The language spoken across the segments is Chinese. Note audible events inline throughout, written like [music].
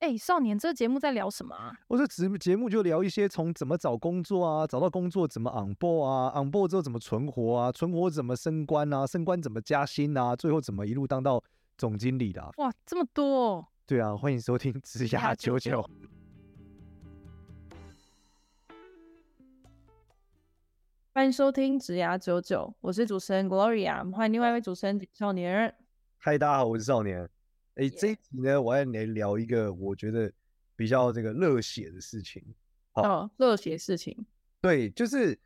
哎、欸，少年，这个节目在聊什么啊？我这节节目就聊一些从怎么找工作啊，找到工作怎么 on board 啊，on board 之后怎么存活啊，存活怎么升官啊，升官怎么加薪啊，最后怎么一路当到总经理的、啊。哇，这么多、哦！对啊，欢迎收听职涯九九。欢迎收听职涯九九，我是主持人 Gloria，欢迎另外一位主持人少年。嗨，大家好，我是少年。哎、欸，这一集呢，我要来聊一个我觉得比较这个热血的事情。哦，热血事情。对，就是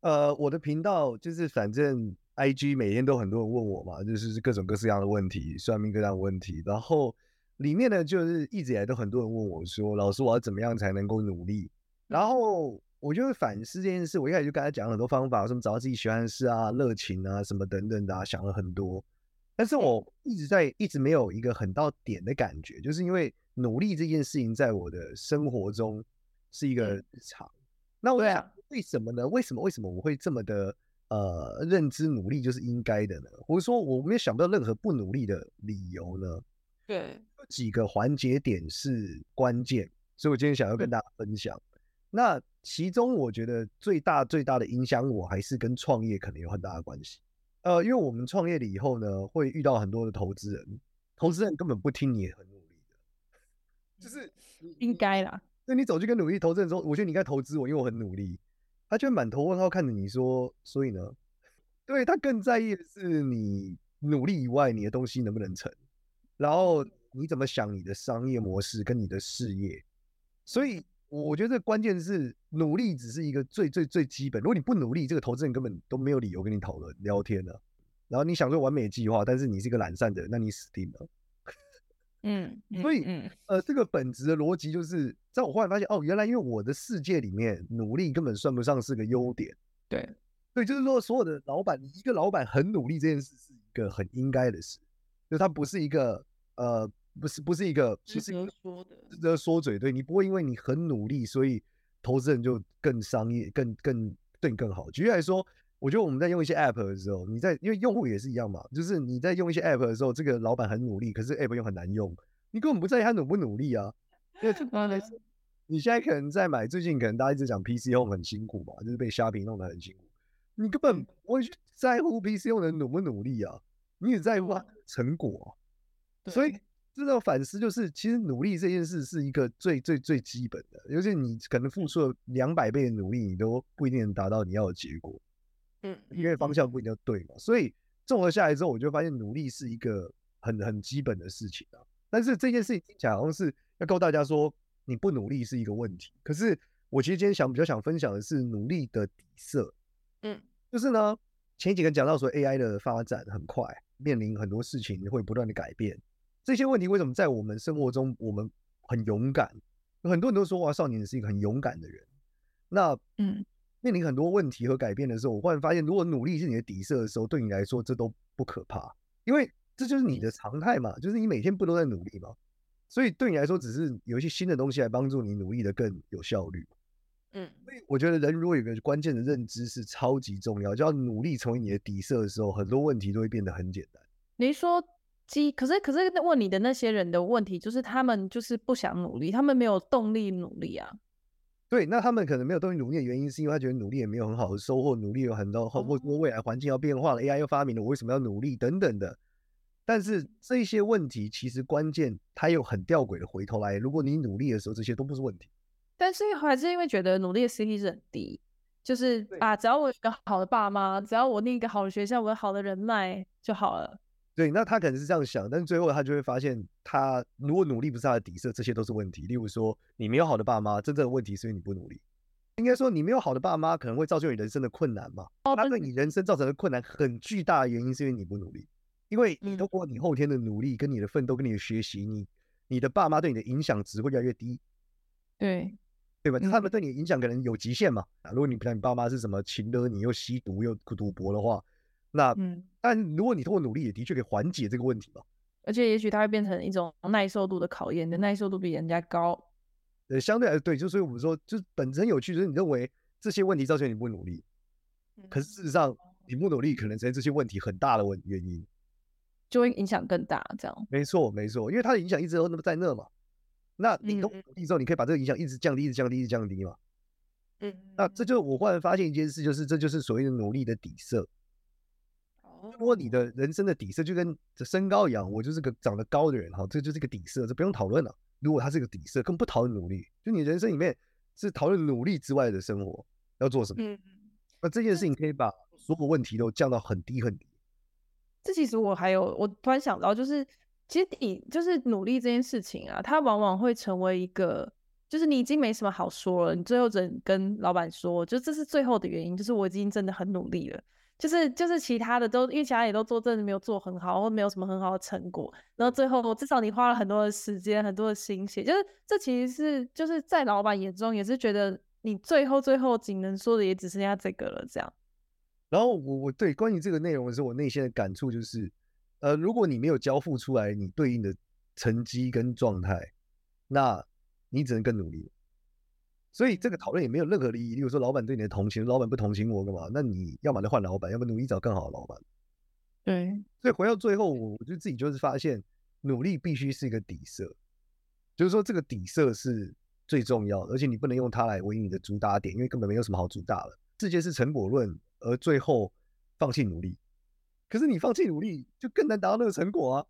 呃，我的频道就是反正 IG 每天都很多人问我嘛，就是各种各式各样的问题，算命各样的问题。然后里面呢，就是一直以来都很多人问我说，老师，我要怎么样才能够努力？然后我就会反思这件事。我一开始就跟他讲很多方法，什么找到自己喜欢的事啊、热情啊、什么等等的、啊，想了很多。但是我一直在一直没有一个很到点的感觉，就是因为努力这件事情在我的生活中是一个日常。那我想为什么呢？为什么为什么我会这么的呃认知努力就是应该的呢？或者说我没有想不到任何不努力的理由呢？对，有几个环节点是关键，所以我今天想要跟大家分享。那其中我觉得最大最大的影响，我还是跟创业可能有很大的关系。呃，因为我们创业了以后呢，会遇到很多的投资人，投资人根本不听你很努力的，就是应该啦。那你走去跟努力投资人说，我觉得你应该投资我，因为我很努力，他就满头问号看着你说，所以呢，对，他更在意的是你努力以外，你的东西能不能成，然后你怎么想你的商业模式跟你的事业，所以。我觉得这关键是努力只是一个最最最基本。如果你不努力，这个投资人根本都没有理由跟你讨论聊天了。然后你想做完美计划，但是你是一个懒散的人，那你死定了。[laughs] 嗯，所以呃，这个本质的逻辑就是，在我忽然发现，哦，原来因为我的世界里面，努力根本算不上是个优点。对，对，就是说，所有的老板，一个老板很努力这件事是一个很应该的事，就他不是一个呃。不是不是一个，值得说的，值得说嘴。对，你不会因为你很努力，所以投资人就更商业、更更对你更好。举例来说，我觉得我们在用一些 app 的时候，你在因为用户也是一样嘛，就是你在用一些 app 的时候，这个老板很努力，可是 app 又很难用，你根本不在意他努不努力啊。因为 [laughs] 你现在可能在买，最近可能大家一直讲 PC Home 很辛苦嘛，就是被虾皮弄得很辛苦，你根本不会去在乎 PC Home 的努不努力啊，你只在乎他成果，所以。这种反思就是，其实努力这件事是一个最最最基本的，尤其你可能付出了两百倍的努力，你都不一定能达到你要的结果。嗯，因为方向不一定要对嘛。所以综合下来之后，我就发现努力是一个很很基本的事情啊。但是这件事情听起来好像是要告诉大家说，你不努力是一个问题。可是我其实今天想比较想分享的是努力的底色。嗯，就是呢，前几个讲到说 AI 的发展很快，面临很多事情会不断的改变。这些问题为什么在我们生活中我们很勇敢？有很多人都说哇，少年是一个很勇敢的人。那嗯，面临很多问题和改变的时候，我忽然发现，如果努力是你的底色的时候，对你来说这都不可怕，因为这就是你的常态嘛，就是你每天不都在努力吗？所以对你来说，只是有一些新的东西来帮助你努力的更有效率。嗯，所以我觉得人如果有个关键的认知是超级重要，就要努力成为你的底色的时候，很多问题都会变得很简单。你说。机可是可是问你的那些人的问题，就是他们就是不想努力，他们没有动力努力啊。对，那他们可能没有动力努力的原因，是因为他觉得努力也没有很好的收获，努力有很多，或或说未来环境要变化了，AI 又发明了，我为什么要努力等等的。但是这些问题其实关键，他又很吊诡的回头来，如果你努力的时候，这些都不是问题。但是还是因为觉得努力的 CP 值很低，就是啊，只要我有一个好的爸妈，只要我念一个好的学校，我有好的人脉就好了。对，那他可能是这样想，但是最后他就会发现，他如果努力不是他的底色，这些都是问题。例如说，你没有好的爸妈，真正的问题是因为你不努力。应该说，你没有好的爸妈，可能会造就你人生的困难嘛。他对你人生造成的困难很巨大的原因，是因为你不努力。因为你通过你后天的努力、跟你的奋斗、跟你的学习，你你的爸妈对你的影响值会越来越低。对，对吧？他们对你的影响可能有极限嘛。啊，如果你不像你爸妈是什么情勒你又吸毒又赌博的话。那嗯，但如果你通过努力，也的确可以缓解这个问题吧。而且也许它会变成一种耐受度的考验，你的耐受度比人家高。呃，相对来对，就所以我们说，就是本身很有趣，就是你认为这些问题造成你不努力，可是事实上你不努力，可能才是这些问题很大的问原因，就会影响更大。这样，没错没错，因为它的影响一直都那么在那嘛。那你都努力之后，你可以把这个影响一直降低，一直降低，一直降低嘛。嗯，那这就我忽然发现一件事，就是这就是所谓的努力的底色。如果你的人生的底色就跟这身高一样，我就是个长得高的人哈，这就是个底色，这不用讨论了。如果他是个底色，更不讨论努力，就你人生里面是讨论努力之外的生活要做什么。嗯，那这件事情可以把所有问题都降到很低很低。这其实我还有，我突然想到，就是其实你就是努力这件事情啊，它往往会成为一个，就是你已经没什么好说了，你最后只能跟老板说，就这是最后的原因，就是我已经真的很努力了。就是就是其他的都，因为其他也都做，真的没有做很好，或没有什么很好的成果。然后最后至少你花了很多的时间，很多的心血，就是这其实是就是在老板眼中也是觉得你最后最后仅能说的也只剩下这个了，这样。然后我我对关于这个内容的时候，我内心的感触就是，呃，如果你没有交付出来你对应的成绩跟状态，那你只能更努力。所以这个讨论也没有任何利益。例如说，老板对你的同情，老板不同情我干嘛？那你要么就换老板，要么努力找更好的老板。对。所以回到最后，我我就自己就是发现，努力必须是一个底色，就是说这个底色是最重要的，而且你不能用它来为你的主打点，因为根本没有什么好主打了。世界是成果论，而最后放弃努力，可是你放弃努力就更难达到那个成果啊。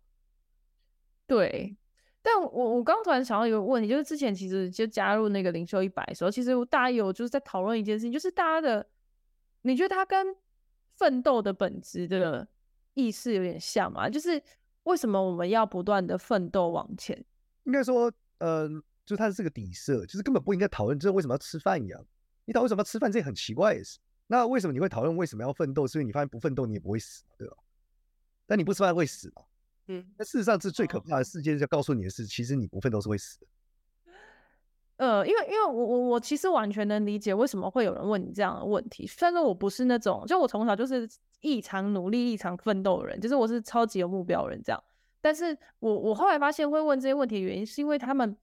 对。但我我刚突然想到一个问题，就是之前其实就加入那个领袖一百的时候，其实大家有就是在讨论一件事情，就是大家的你觉得他跟奋斗的本质的意思有点像吗？就是为什么我们要不断的奋斗往前？应该说，呃，就是它是个底色，就是根本不应该讨论这为什么要吃饭一样。你讨论为什么要吃饭，这很奇怪的事。那为什么你会讨论为什么要奋斗？是因为你发现不奋斗你也不会死，对吧？但你不吃饭会死吗？嗯，那事实上是最可怕的事件，就告诉你的是，其实你不奋斗是会死的。呃，因为因为我我我其实完全能理解为什么会有人问你这样的问题。虽然说我不是那种，就我从小就是异常努力、异常奋斗的人，就是我是超级有目标的人这样。但是我我后来发现会问这些问题的原因，是因为他们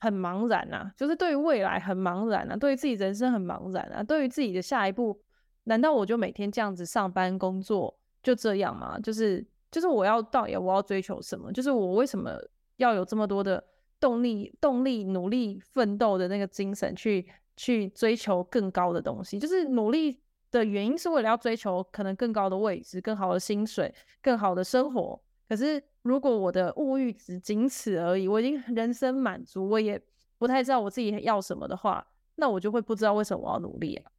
很茫然啊，就是对于未来很茫然啊，对于自己人生很茫然啊，对于自己的下一步，难道我就每天这样子上班工作就这样吗？就是。就是我要到底我要追求什么？就是我为什么要有这么多的动力、动力、努力、奋斗的那个精神去去追求更高的东西？就是努力的原因是为了要追求可能更高的位置、更好的薪水、更好的生活。可是如果我的物欲只仅此而已，我已经人生满足，我也不太知道我自己要什么的话，那我就会不知道为什么我要努力啊。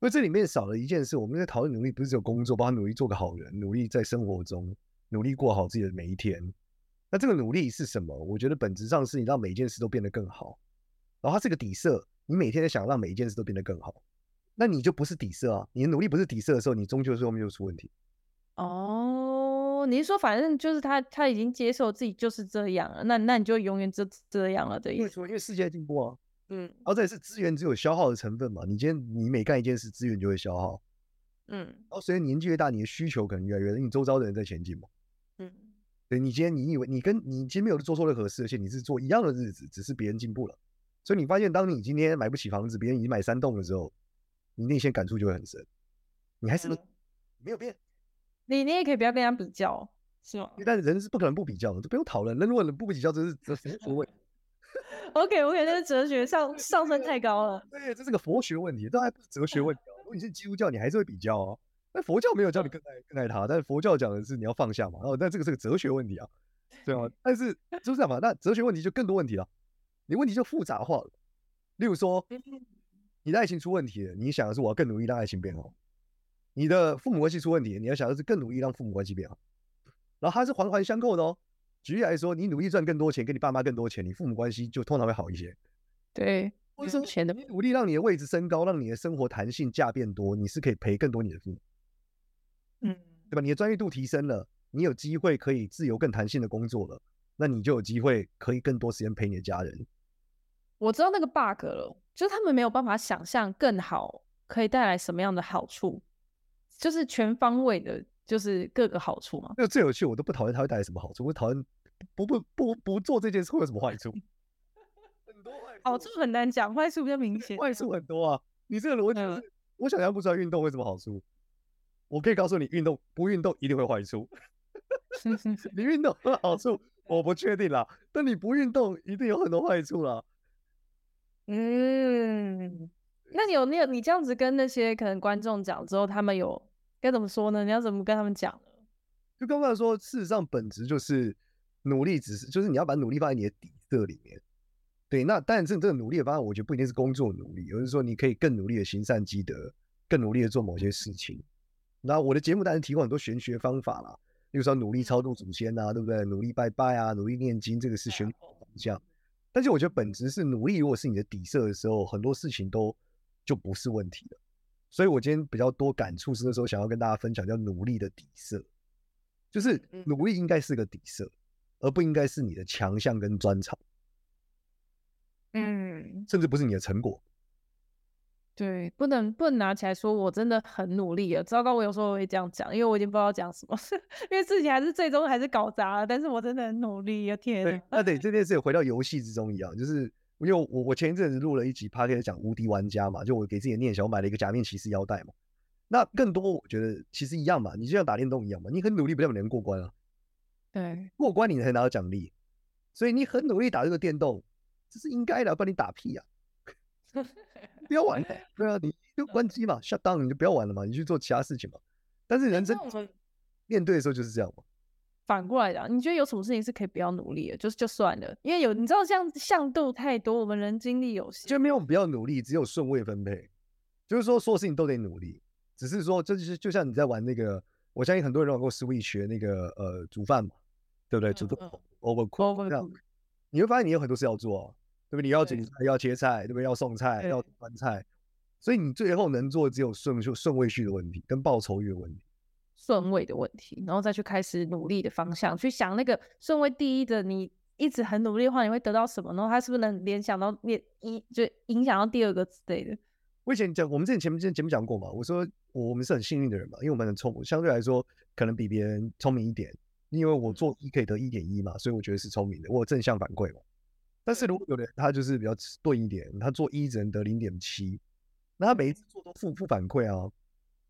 因为这里面少了一件事，我们在讨论努力，不是只有工作，包括努力做个好人，努力在生活中。努力过好自己的每一天，那这个努力是什么？我觉得本质上是你让每一件事都变得更好，然后它是个底色，你每天在想让每一件事都变得更好，那你就不是底色啊！你的努力不是底色的时候，你终究是后面就出问题。哦，你是说反正就是他他已经接受自己就是这样了，那那你就永远这这样了的意思？因为世界在进步啊，嗯，然后这也是资源只有消耗的成分嘛。你今天你每干一件事，资源就会消耗，嗯，然后随着年纪越大，你的需求可能越来越，你周遭的人在前进嘛。嗯，对，你今天你以为你跟你今天没有做错任何事，而且你是做一样的日子，只是别人进步了，所以你发现，当你今天买不起房子，别人已经买三栋的时候，你内心感触就会很深。你还是没有变，你你也可以不要跟人家比较，是吗？但是人是不可能不比较的，都不用讨论。人如果人不比较，这是哲学问题。[laughs] OK OK，那是哲学上上升太高了。[laughs] 对，这是个佛学问题，这还不是哲学问题。如果你是基督教，你还是会比较哦。那佛教没有叫你更爱更爱他，但是佛教讲的是你要放下嘛。然后，但这个是个哲学问题啊，对吗？但是就是这样嘛。那哲学问题就更多问题了，你问题就复杂化了。例如说，你的爱情出问题了，你想的是我要更努力让爱情变好；你的父母关系出问题，你要想的是更努力让父母关系变好。然后它是环环相扣的哦。举例来说，你努力赚更多钱，跟你爸妈更多钱，你父母关系就通常会好一些。对，为什么钱的？你努力让你的位置升高，让你的生活弹性价变多，你是可以陪更多你的父母。嗯，对吧？你的专业度提升了，你有机会可以自由、更弹性的工作了，那你就有机会可以更多时间陪你的家人。我知道那个 bug 了，就是他们没有办法想象更好可以带来什么样的好处，就是全方位的，就是各个好处嘛。那最有趣，我都不讨厌它会带来什么好处，我讨厌不不不不做这件事会有什么坏处。[laughs] 很多坏，好处很难讲，坏处比较明显。坏处很多啊，你这个逻辑、我想象不出来运动会什么好处。我可以告诉你，运动不运动一定会坏处。[laughs] 你运动有好处，我不确定啦。但你不运动，一定有很多坏处啦。嗯，那你有你有你这样子跟那些可能观众讲之后，他们有该怎么说呢？你要怎么跟他们讲呢？就刚刚说，事实上本质就是努力，只是就是你要把努力放在你的底色里面。对，那但是这这个努力的方案，我觉得不一定是工作努力，而是说你可以更努力的行善积德，更努力的做某些事情。那我的节目当然提供很多玄学方法啦，例如说努力超度祖先啊，对不对？努力拜拜啊，努力念经，这个是玄学方向。但是我觉得本质是努力，如果是你的底色的时候，很多事情都就不是问题了。所以我今天比较多感触是那时候想要跟大家分享叫努力的底色，就是努力应该是个底色，而不应该是你的强项跟专长。嗯，甚至不是你的成果。对，不能不能拿起来说我真的很努力了。糟糕，我有时候会这样讲，因为我已经不知道讲什么，[laughs] 因为事情还是最终还是搞砸了。但是我真的很努力啊！天哪，那得 [laughs] 这件事回到游戏之中一样，就是因为我我前一阵子录了一集 Podcast 讲无敌玩家嘛，就我给自己的念想，我买了一个假面骑士腰带嘛。那更多我觉得其实一样嘛，你就像打电动一样嘛，你很努力不代表你能过关啊。对，过关你才拿到奖励，所以你很努力打这个电动。这是应该的，不然你打屁呀、啊！不要玩了，对啊，你就关机嘛，shut down，你就不要玩了嘛，你去做其他事情嘛。但是人生面对的时候就是这样嘛。反过来的，你觉得有什么事情是可以不要努力的，就是就算了，因为有你知道，像向度太多，我们人精力有限，就没有不要努力，只有顺位分配。就是说，所有事情都得努力，只是说，这就是就像你在玩那个，我相信很多人玩过 Switch 那个呃煮饭嘛，对不对？煮饭 Overcooked 这样，你会发现你有很多事要做、啊。对不对？你要剪菜，要切菜，对不对？要送菜，要端菜，所以你最后能做的只有顺序顺位序的问题，跟报酬率的问题，顺位的问题，然后再去开始努力的方向，去想那个顺位第一的，你一直很努力的话，你会得到什么？然后他是不是能联想到你一就影响到第二个之类的？我以前讲，我们之前前面之前节目讲过嘛，我说我们是很幸运的人嘛，因为我们很聪明，相对来说可能比别人聪明一点，因为我做一可以得一点一嘛，所以我觉得是聪明的，我有正向反馈嘛。但是如果有的人他就是比较迟钝一点，他做一只能得零点七，那他每一次做都负负反馈啊，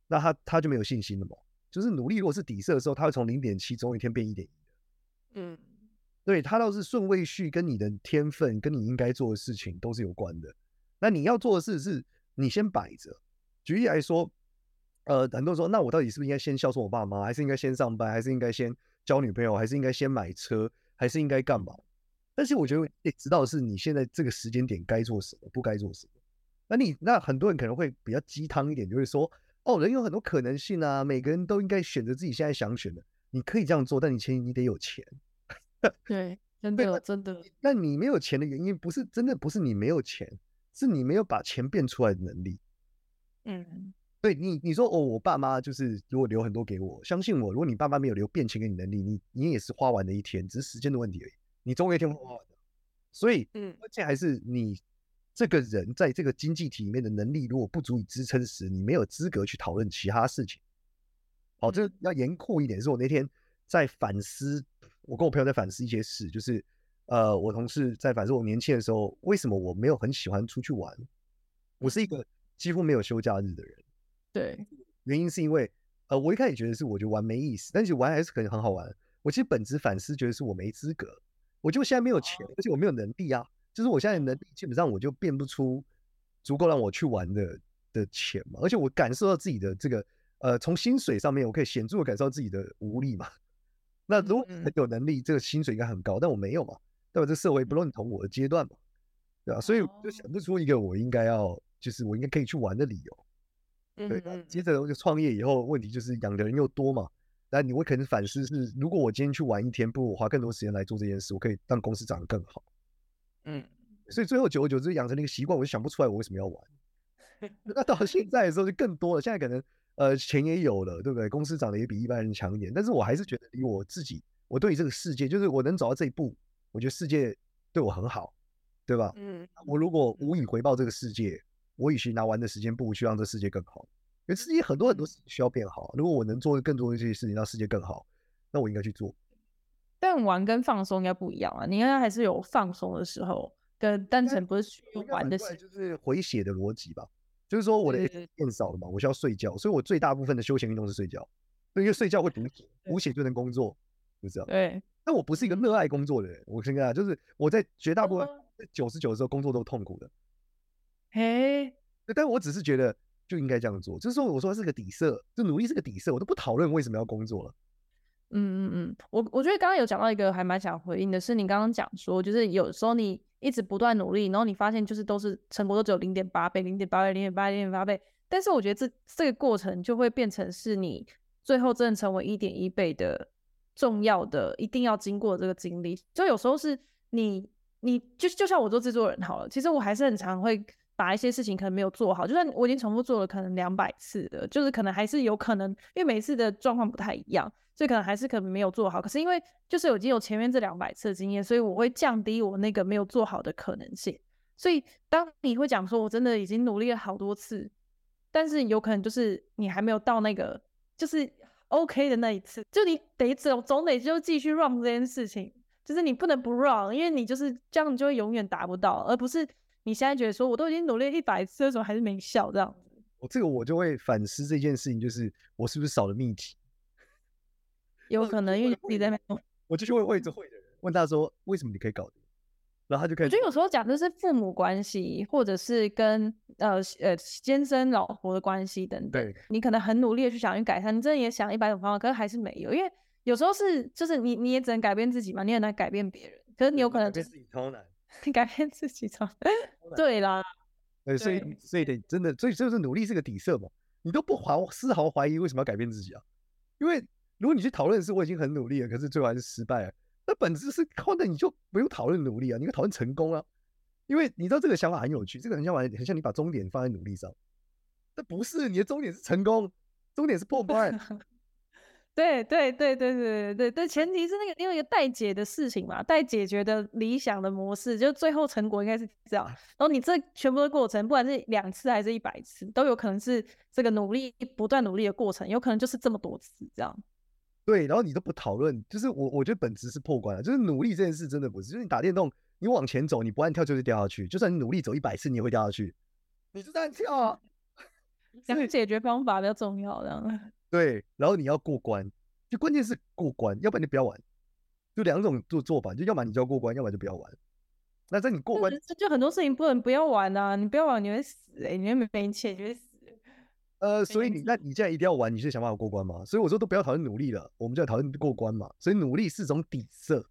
那他他就没有信心了嘛。就是努力如果是底色的时候，他会从零点七总有一天变一点一的。嗯，对，他倒是顺位序跟你的天分跟你应该做的事情都是有关的。那你要做的事是你先摆着。举例来说，呃，很多人说，那我到底是不是应该先孝顺我爸妈，还是应该先上班，还是应该先交女朋友，还是应该先买车，还是应该干嘛？但是我觉得得知道是你现在这个时间点该做什么，不该做什么。那你那很多人可能会比较鸡汤一点，就会说哦，人有很多可能性啊，每个人都应该选择自己现在想选的。你可以这样做，但你前提你得有钱。[laughs] 对，真的真的。那你没有钱的原因不是真的不是你没有钱，是你没有把钱变出来的能力。嗯，对你你说哦，我爸妈就是如果留很多给我，相信我，如果你爸妈没有留变钱给你能力，你你也是花完的一天，只是时间的问题而已。你终有一天会花完的，所以，嗯，关键还是你这个人在这个经济体里面的能力如果不足以支撑时，你没有资格去讨论其他事情。好，这要严酷一点。是我那天在反思，我跟我朋友在反思一些事，就是，呃，我同事在反思我年轻的时候为什么我没有很喜欢出去玩。我是一个几乎没有休假日的人。对，原因是因为，呃，我一开始觉得是我觉得玩没意思，但是玩还是可能很好玩。我其实本质反思觉得是我没资格。我就现在没有钱，而且我没有能力啊。就是我现在能力，基本上我就变不出足够让我去玩的的钱嘛。而且我感受到自己的这个，呃，从薪水上面，我可以显著的感受到自己的无力嘛。那如果很有能力，这个薪水应该很高，但我没有嘛，代表这社会不认同我的阶段嘛，对吧？所以我就想不出一个我应该要，就是我应该可以去玩的理由。对，接着我就创业以后，问题就是养的人又多嘛。那你会可能反思是，如果我今天去玩一天，不如我花更多时间来做这件事，我可以让公司长得更好。嗯，所以最后久而久之养成了一个习惯，我就想不出来我为什么要玩。[laughs] 那到现在的时候就更多了，现在可能呃钱也有了，对不对？公司长得也比一般人强一点，但是我还是觉得以我自己，我对于这个世界，就是我能走到这一步，我觉得世界对我很好，对吧？嗯，我如果无以回报这个世界，我与其拿玩的时间，不如去让这世界更好。世界很多很多事情需要变好，如果我能做更多的这些事情让世界更好，那我应该去做。但玩跟放松应该不一样啊，你应该还是有放松的时候，跟单纯不是去玩的时候。就是回血的逻辑吧，就是说我的变少了嘛，我需要睡觉，所以我最大部分的休闲运动是睡觉，因为睡觉会补血，补血就能工作，就这样。对，但我不是一个热爱工作的人，我先跟他就是我在绝大部分九十九的时候工作都痛苦的。嘿，但我只是觉得就应该这样做，就是说我说是个底色，就努力是个底色，我都不讨论为什么要工作了。嗯嗯嗯，我我觉得刚刚有讲到一个还蛮想回应的是，你刚刚讲说，就是有时候你一直不断努力，然后你发现就是都是成果都只有零点八倍、零点八倍、零点八倍、零点八倍，但是我觉得这这个过程就会变成是你最后真的成为一点一倍的重要的，一定要经过这个经历。就有时候是你你就就像我做制作人好了，其实我还是很常会把一些事情可能没有做好，就算我已经重复做了可能两百次的，就是可能还是有可能，因为每次的状况不太一样。所以可能还是可能没有做好，可是因为就是已经有前面这两百次的经验，所以我会降低我那个没有做好的可能性。所以当你会讲说，我真的已经努力了好多次，但是有可能就是你还没有到那个就是 OK 的那一次，就你得总总得就继续 run 这件事情，就是你不能不 run，因为你就是这样，你就会永远达不到，而不是你现在觉得说我都已经努力一百次的时候还是没效这样子。我这个我就会反思这件事情，就是我是不是少了秘籍。有可能，因为你在那边，我就去问会这会的人，问他说为什么你可以搞定，然后他就可以。我觉得有时候讲的是父母关系，或者是跟呃呃先生老婆的关系等等。对，你可能很努力的去想去改善，你真的也想一百种方法，可是还是没有，因为有时候是就是你你也只能改变自己嘛，你很难改变别人。可是你有可能、就是、改变自己超难，你改变自己从 [laughs] 对啦。对，所以所以得真的，所以就是努力是个底色嘛，你都不怀丝毫怀疑为什么要改变自己啊？因为。如果你去讨论的是我已经很努力了，可是最后还是失败了，那本质是靠的，你就不用讨论努力啊，你可以讨论成功啊，因为你知道这个想法很有趣，这个很像玩很像你把终点放在努力上，那不是你的终点是成功，终点是破关。对对对对对对对，前提是那个因为一个待解的事情嘛，待解决的理想的模式，就最后成果应该是这样。然后你这全部的过程，不管是两次还是一百次，都有可能是这个努力不断努力的过程，有可能就是这么多次这样。对，然后你都不讨论，就是我我觉得本质是破关了，就是努力这件事真的不是，就是你打电动，你往前走，你不按跳就是掉下去，就算你努力走一百次，你也会掉下去，你就按跳啊。[laughs] 想解决方法比较重要，这样。对，然后你要过关，就关键是过关，要不然你不要玩，就两种做做法，就要么你就要过关，要么就不要玩。那在你过关，这就很多事情不能不要玩啊，你不要玩你会死哎、欸，你会没钱，你会死。呃，[laughs] 所以你那你现在一定要玩，你是想办法过关吗？所以我说都不要讨论努力了，我们就要讨论过关嘛。所以努力是种底色，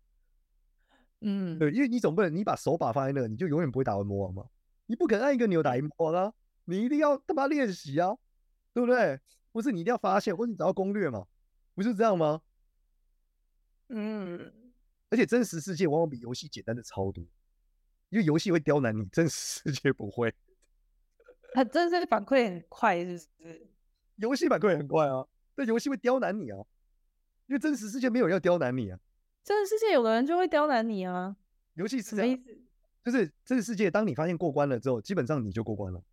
嗯，对，因为你总不能你把手把放在那，你就永远不会打完魔王嘛。你不可能按一个钮打赢魔王啊，你一定要他妈练习啊，对不对？不是你一定要发现或者你找到攻略嘛，不是这样吗？嗯，而且真实世界往往比游戏简单的超多，因为游戏会刁难你，真实世界不会。[laughs] 它真的反馈很快，是不是？游戏反馈很快啊，但游戏会刁难你啊，因为真实世界没有人要刁难你啊。真实世界有的人就会刁难你啊。游戏是什么意思？就是真实世界，当你发现过关了之后，基本上你就过关了，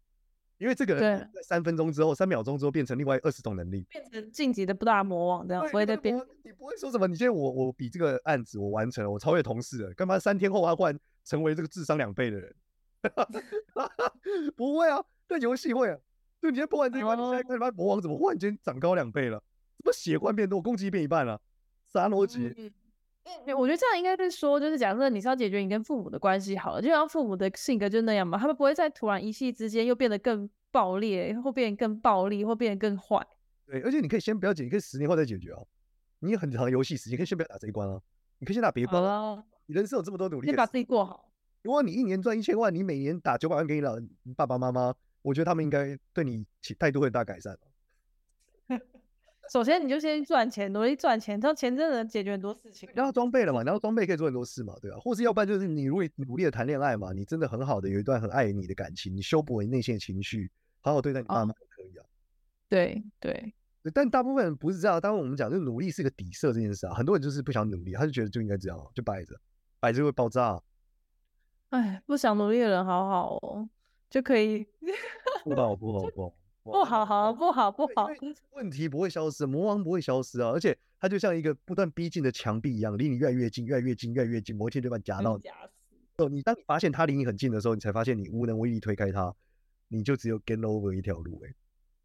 因为这个人在三分钟之后、三秒钟之后变成另外二十种能力，变成晋级的不大魔王这样，不会再变。你不会说什么？你现在我我比这个案子我完成了，我超越同事了，干嘛三天后他换成为这个智商两倍的人？[laughs] 不会啊。但游戏会啊，就你先破完这一关，你现在看他魔王怎么忽然间长高两倍了？怎么血换变多，攻击变一半了？啥逻辑？嗯，我觉得这样应该是说，就是假设你是要解决你跟父母的关系好了，就像父母的性格就那样嘛，他们不会在突然一夕之间又变得更暴烈，或变得更暴力，或变得更坏。对，而且你可以先不要解，你可以十年后再解决啊。你有很长的游戏时间，可以先不要打这一关啊，你可以先打别关啊。你人生有这么多努力，先把自己过好。如果你一年赚一千万，你每年打九百万给你老你爸爸妈妈。我觉得他们应该对你态度会大改善。首先，你就先赚钱，努力赚钱，这样钱真的能解决很多事情。然后装备了嘛，然后装备可以做很多事嘛，对吧？或是要不然就是你如果努力的谈恋爱嘛，你真的很好的有一段很爱你的感情，你修补你内心的情绪，好好对待你爸妈就可以啊。对对，但大部分人不是这样。当然我们讲，就努力是个底色这件事啊，很多人就是不想努力，他就觉得就应该这样，就摆着，摆着会爆炸。哎，不想努力的人好好哦。就可以不好不好 [laughs] 不好不好好不好不好，问题不会消失，魔王不会消失啊！而且它就像一个不断逼近的墙壁一样，离你越来越近，越来越近，越来越近，某一天就把你夹到。夹死！哦，你当你发现它离你很近的时候，你才发现你无能为力推开它，你就只有 game over 一条路哎。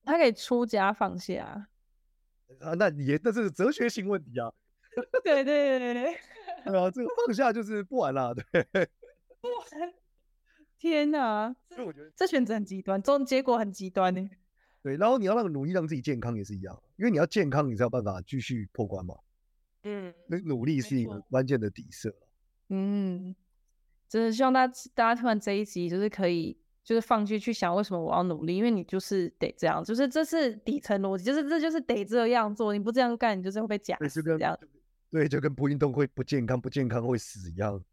他可以出家放下啊？那也那是哲学性问题啊。[laughs] 对对对对。对啊，这个放下就是不玩了，对。不玩。天哪，这我觉得这选择很极端，这种结果很极端呢。对，然后你要让努力让自己健康也是一样，因为你要健康，你才有办法继续破关嘛。嗯，那努力是一个关键的底色。嗯，真的希望大家大家听完这一集，就是可以就是放弃去想为什么我要努力，因为你就是得这样，就是这是底层逻辑，就是这就是得这样做，你不这样干，你就是会被假死这样。对，就跟不运动会不健康，不健康会死一样。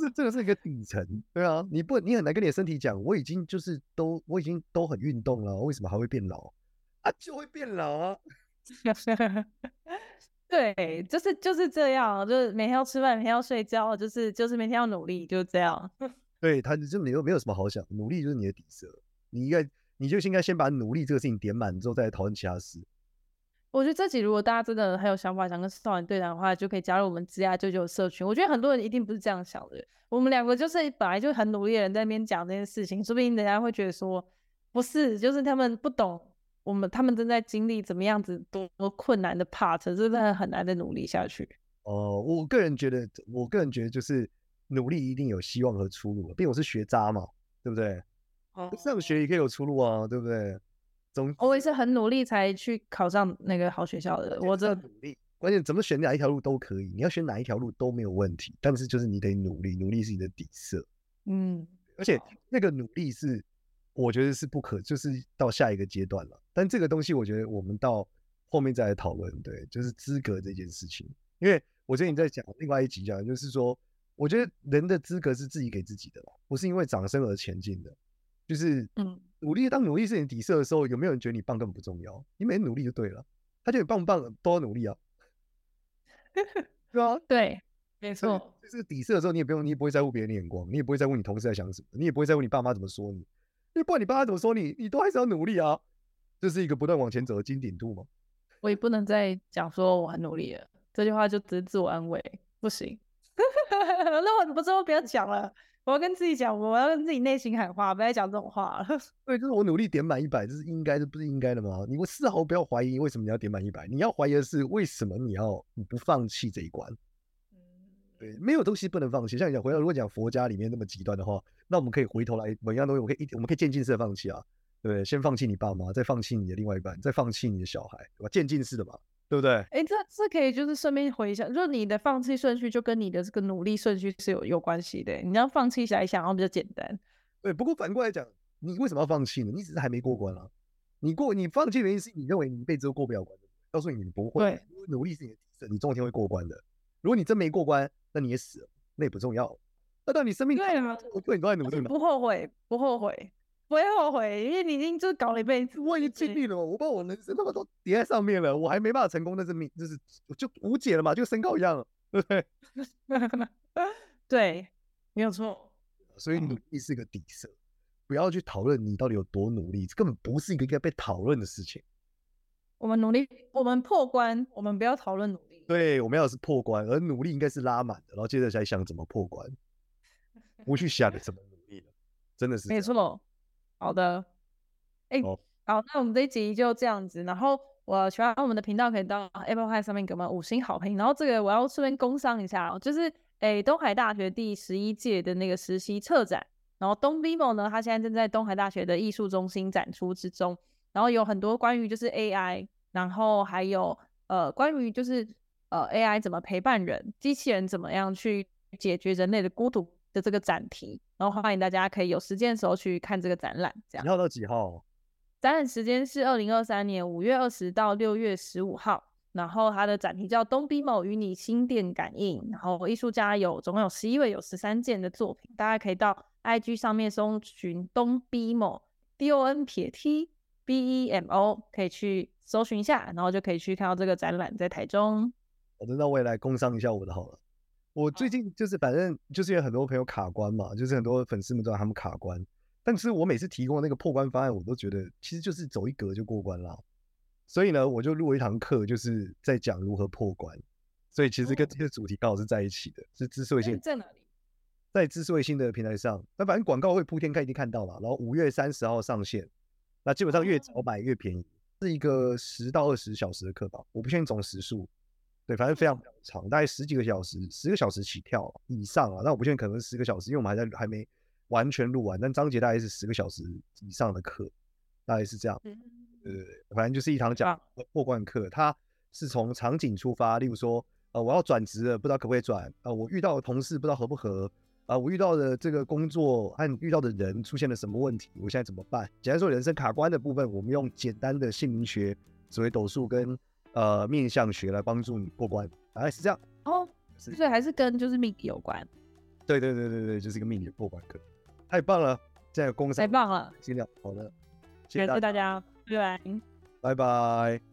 这这个是一个底层，对啊，你不你很难跟你的身体讲，我已经就是都我已经都很运动了，为什么还会变老啊？就会变老啊。[laughs] 对，就是就是这样，就是每天要吃饭，每天要睡觉，就是就是每天要努力，就是这样。[laughs] 对，他就没有没有什么好想，努力就是你的底色，你应该你就应该先把努力这个事情点满之后，再来讨论其他事。我觉得这集如果大家真的很有想法，想跟少年对谈的话，就可以加入我们职涯舅舅社群。我觉得很多人一定不是这样想的。我们两个就是本来就很努力的人，在那边讲这件事情，说不定人家会觉得说不是，就是他们不懂我们，他们正在经历怎么样子多困难的 part，真的很难的努力下去。哦、呃，我个人觉得，我个人觉得就是努力一定有希望和出路，毕竟我是学渣嘛，对不对？哦，上学也可以有出路啊，对不对？我也是很努力才去考上那个好学校的。我这努力，关键怎么选哪一条路都可以，你要选哪一条路都没有问题。但是就是你得努力，努力是你的底色。嗯，而且那个努力是，我觉得是不可，就是到下一个阶段了。但这个东西，我觉得我们到后面再来讨论。对，就是资格这件事情。因为我最近在讲另外一集讲，就是说，我觉得人的资格是自己给自己的，不是因为掌声而前进的。就是，嗯。努力，当努力是你底色的时候，有没有人觉得你棒根本不重要？你每天努力就对了。他觉得你棒不棒都要努力啊，[laughs] 对啊，对，没错。就是底色的时候，你也不用，你也不会在乎别人的眼光，你也不会在乎你同事在想什么，你也不会在乎你爸妈怎么说你。因为不管你爸妈怎么说你，你都还是要努力啊。这是一个不断往前走的金顶度嘛。我也不能再讲说我很努力了，这句话就只是自我安慰，不行。[laughs] 那我怎么之后不要讲了？我要跟自己讲，我要跟自己内心喊话，不要再讲这种话了。[laughs] 对，就是我努力点满一百，这是应该的，不是应该的吗？你我丝毫不要怀疑，为什么你要点满一百？你要怀疑的是为什么你要你不放弃这一关？对，没有东西不能放弃。像你讲回到，如果讲佛家里面那么极端的话，那我们可以回头来，每样东西我可以一，我们可以渐进式的放弃啊，对？先放弃你爸妈，再放弃你的另外一半，再放弃你的小孩，对吧？渐进式的嘛。对不对？哎，这这可以就是顺便回一下，就是你的放弃顺序就跟你的这个努力顺序是有有关系的。你要放弃起来想，然后比较简单。对，不过反过来讲，你为什么要放弃呢？你只是还没过关啊。你过，你放弃的原因是你认为你一辈子都过不了关。告诉你，你不会。对，努力是你的底色，你总有一天会过关的。如果你真没过关，那你也死了，那也不重要。那到你生命对啊，对，你都在努力嘛，不后悔，不后悔。不会后悔，因为你已经就搞了一辈子，我已经尽力了，我把我人生那么多叠在上面了，我还没办法成功，那是命，就是就无解了嘛，就跟身高一样，[laughs] 对不对？[laughs] 对，没有错。所以努力是个底色，不要去讨论你到底有多努力，这根本不是一个应该被讨论的事情。我们努力，我们破关，我们不要讨论努力。对，我们要的是破关，而努力应该是拉满的，然后接着再想怎么破关，不去想怎么努力了，真的是没错。好的，哎、欸，oh. 好，那我们这一集就这样子。然后我喜欢我们的频道，可以到 Apple Pay 上面给我们五星好评。然后这个我要顺便工商一下，就是哎、欸，东海大学第十一届的那个实习策展，然后东 BIMO 呢，他现在正在东海大学的艺术中心展出之中。然后有很多关于就是 AI，然后还有呃关于就是呃 AI 怎么陪伴人，机器人怎么样去解决人类的孤独。的这个展题，然后欢迎大家可以有时间的时候去看这个展览。这样，几号到几号？展览时间是二零二三年五月二十到六月十五号。然后它的展题叫“东 BIMO 与你心电感应”。然后艺术家有总共有十一位，有十三件的作品。大家可以到 IG 上面搜寻“东 BIMO D O N 撇 T B E M O”，可以去搜寻一下，然后就可以去看到这个展览在台中。我知道，我也来工商一下我的好了。我最近就是反正就是有很多朋友卡关嘛，就是很多粉丝们都让他们卡关，但是我每次提供那个破关方案，我都觉得其实就是走一格就过关了，所以呢，我就录了一堂课，就是在讲如何破关，所以其实跟这个主题刚好是在一起的，是知识卫星在哪里？在知识卫星的平台上，那反正广告会铺天盖地看到了，然后五月三十号上线，那基本上越早买越便宜，是一个十到二十小时的课吧，我不确定总时数。对，反正非常长，大概十几个小时，十个小时起跳以上啊。那我不确定可能是十个小时，因为我们还在还没完全录完。但章节大概是十个小时以上的课，大概是这样。对对对，反正就是一堂讲破罐课，它是从场景出发，例如说，呃，我要转职了，不知道可不可以转？呃，我遇到的同事不知道合不合？啊、呃，我遇到的这个工作和遇到的人出现了什么问题？我现在怎么办？简单说，人生卡关的部分，我们用简单的姓名学、紫微斗数跟呃面相学来帮助你过关，大概是这样哦。所以还是跟就是命理有关。对对对对对，就是一个命理过关课，太棒了！这个公司太棒了，尽量好的，谢谢大家，拜拜，拜拜。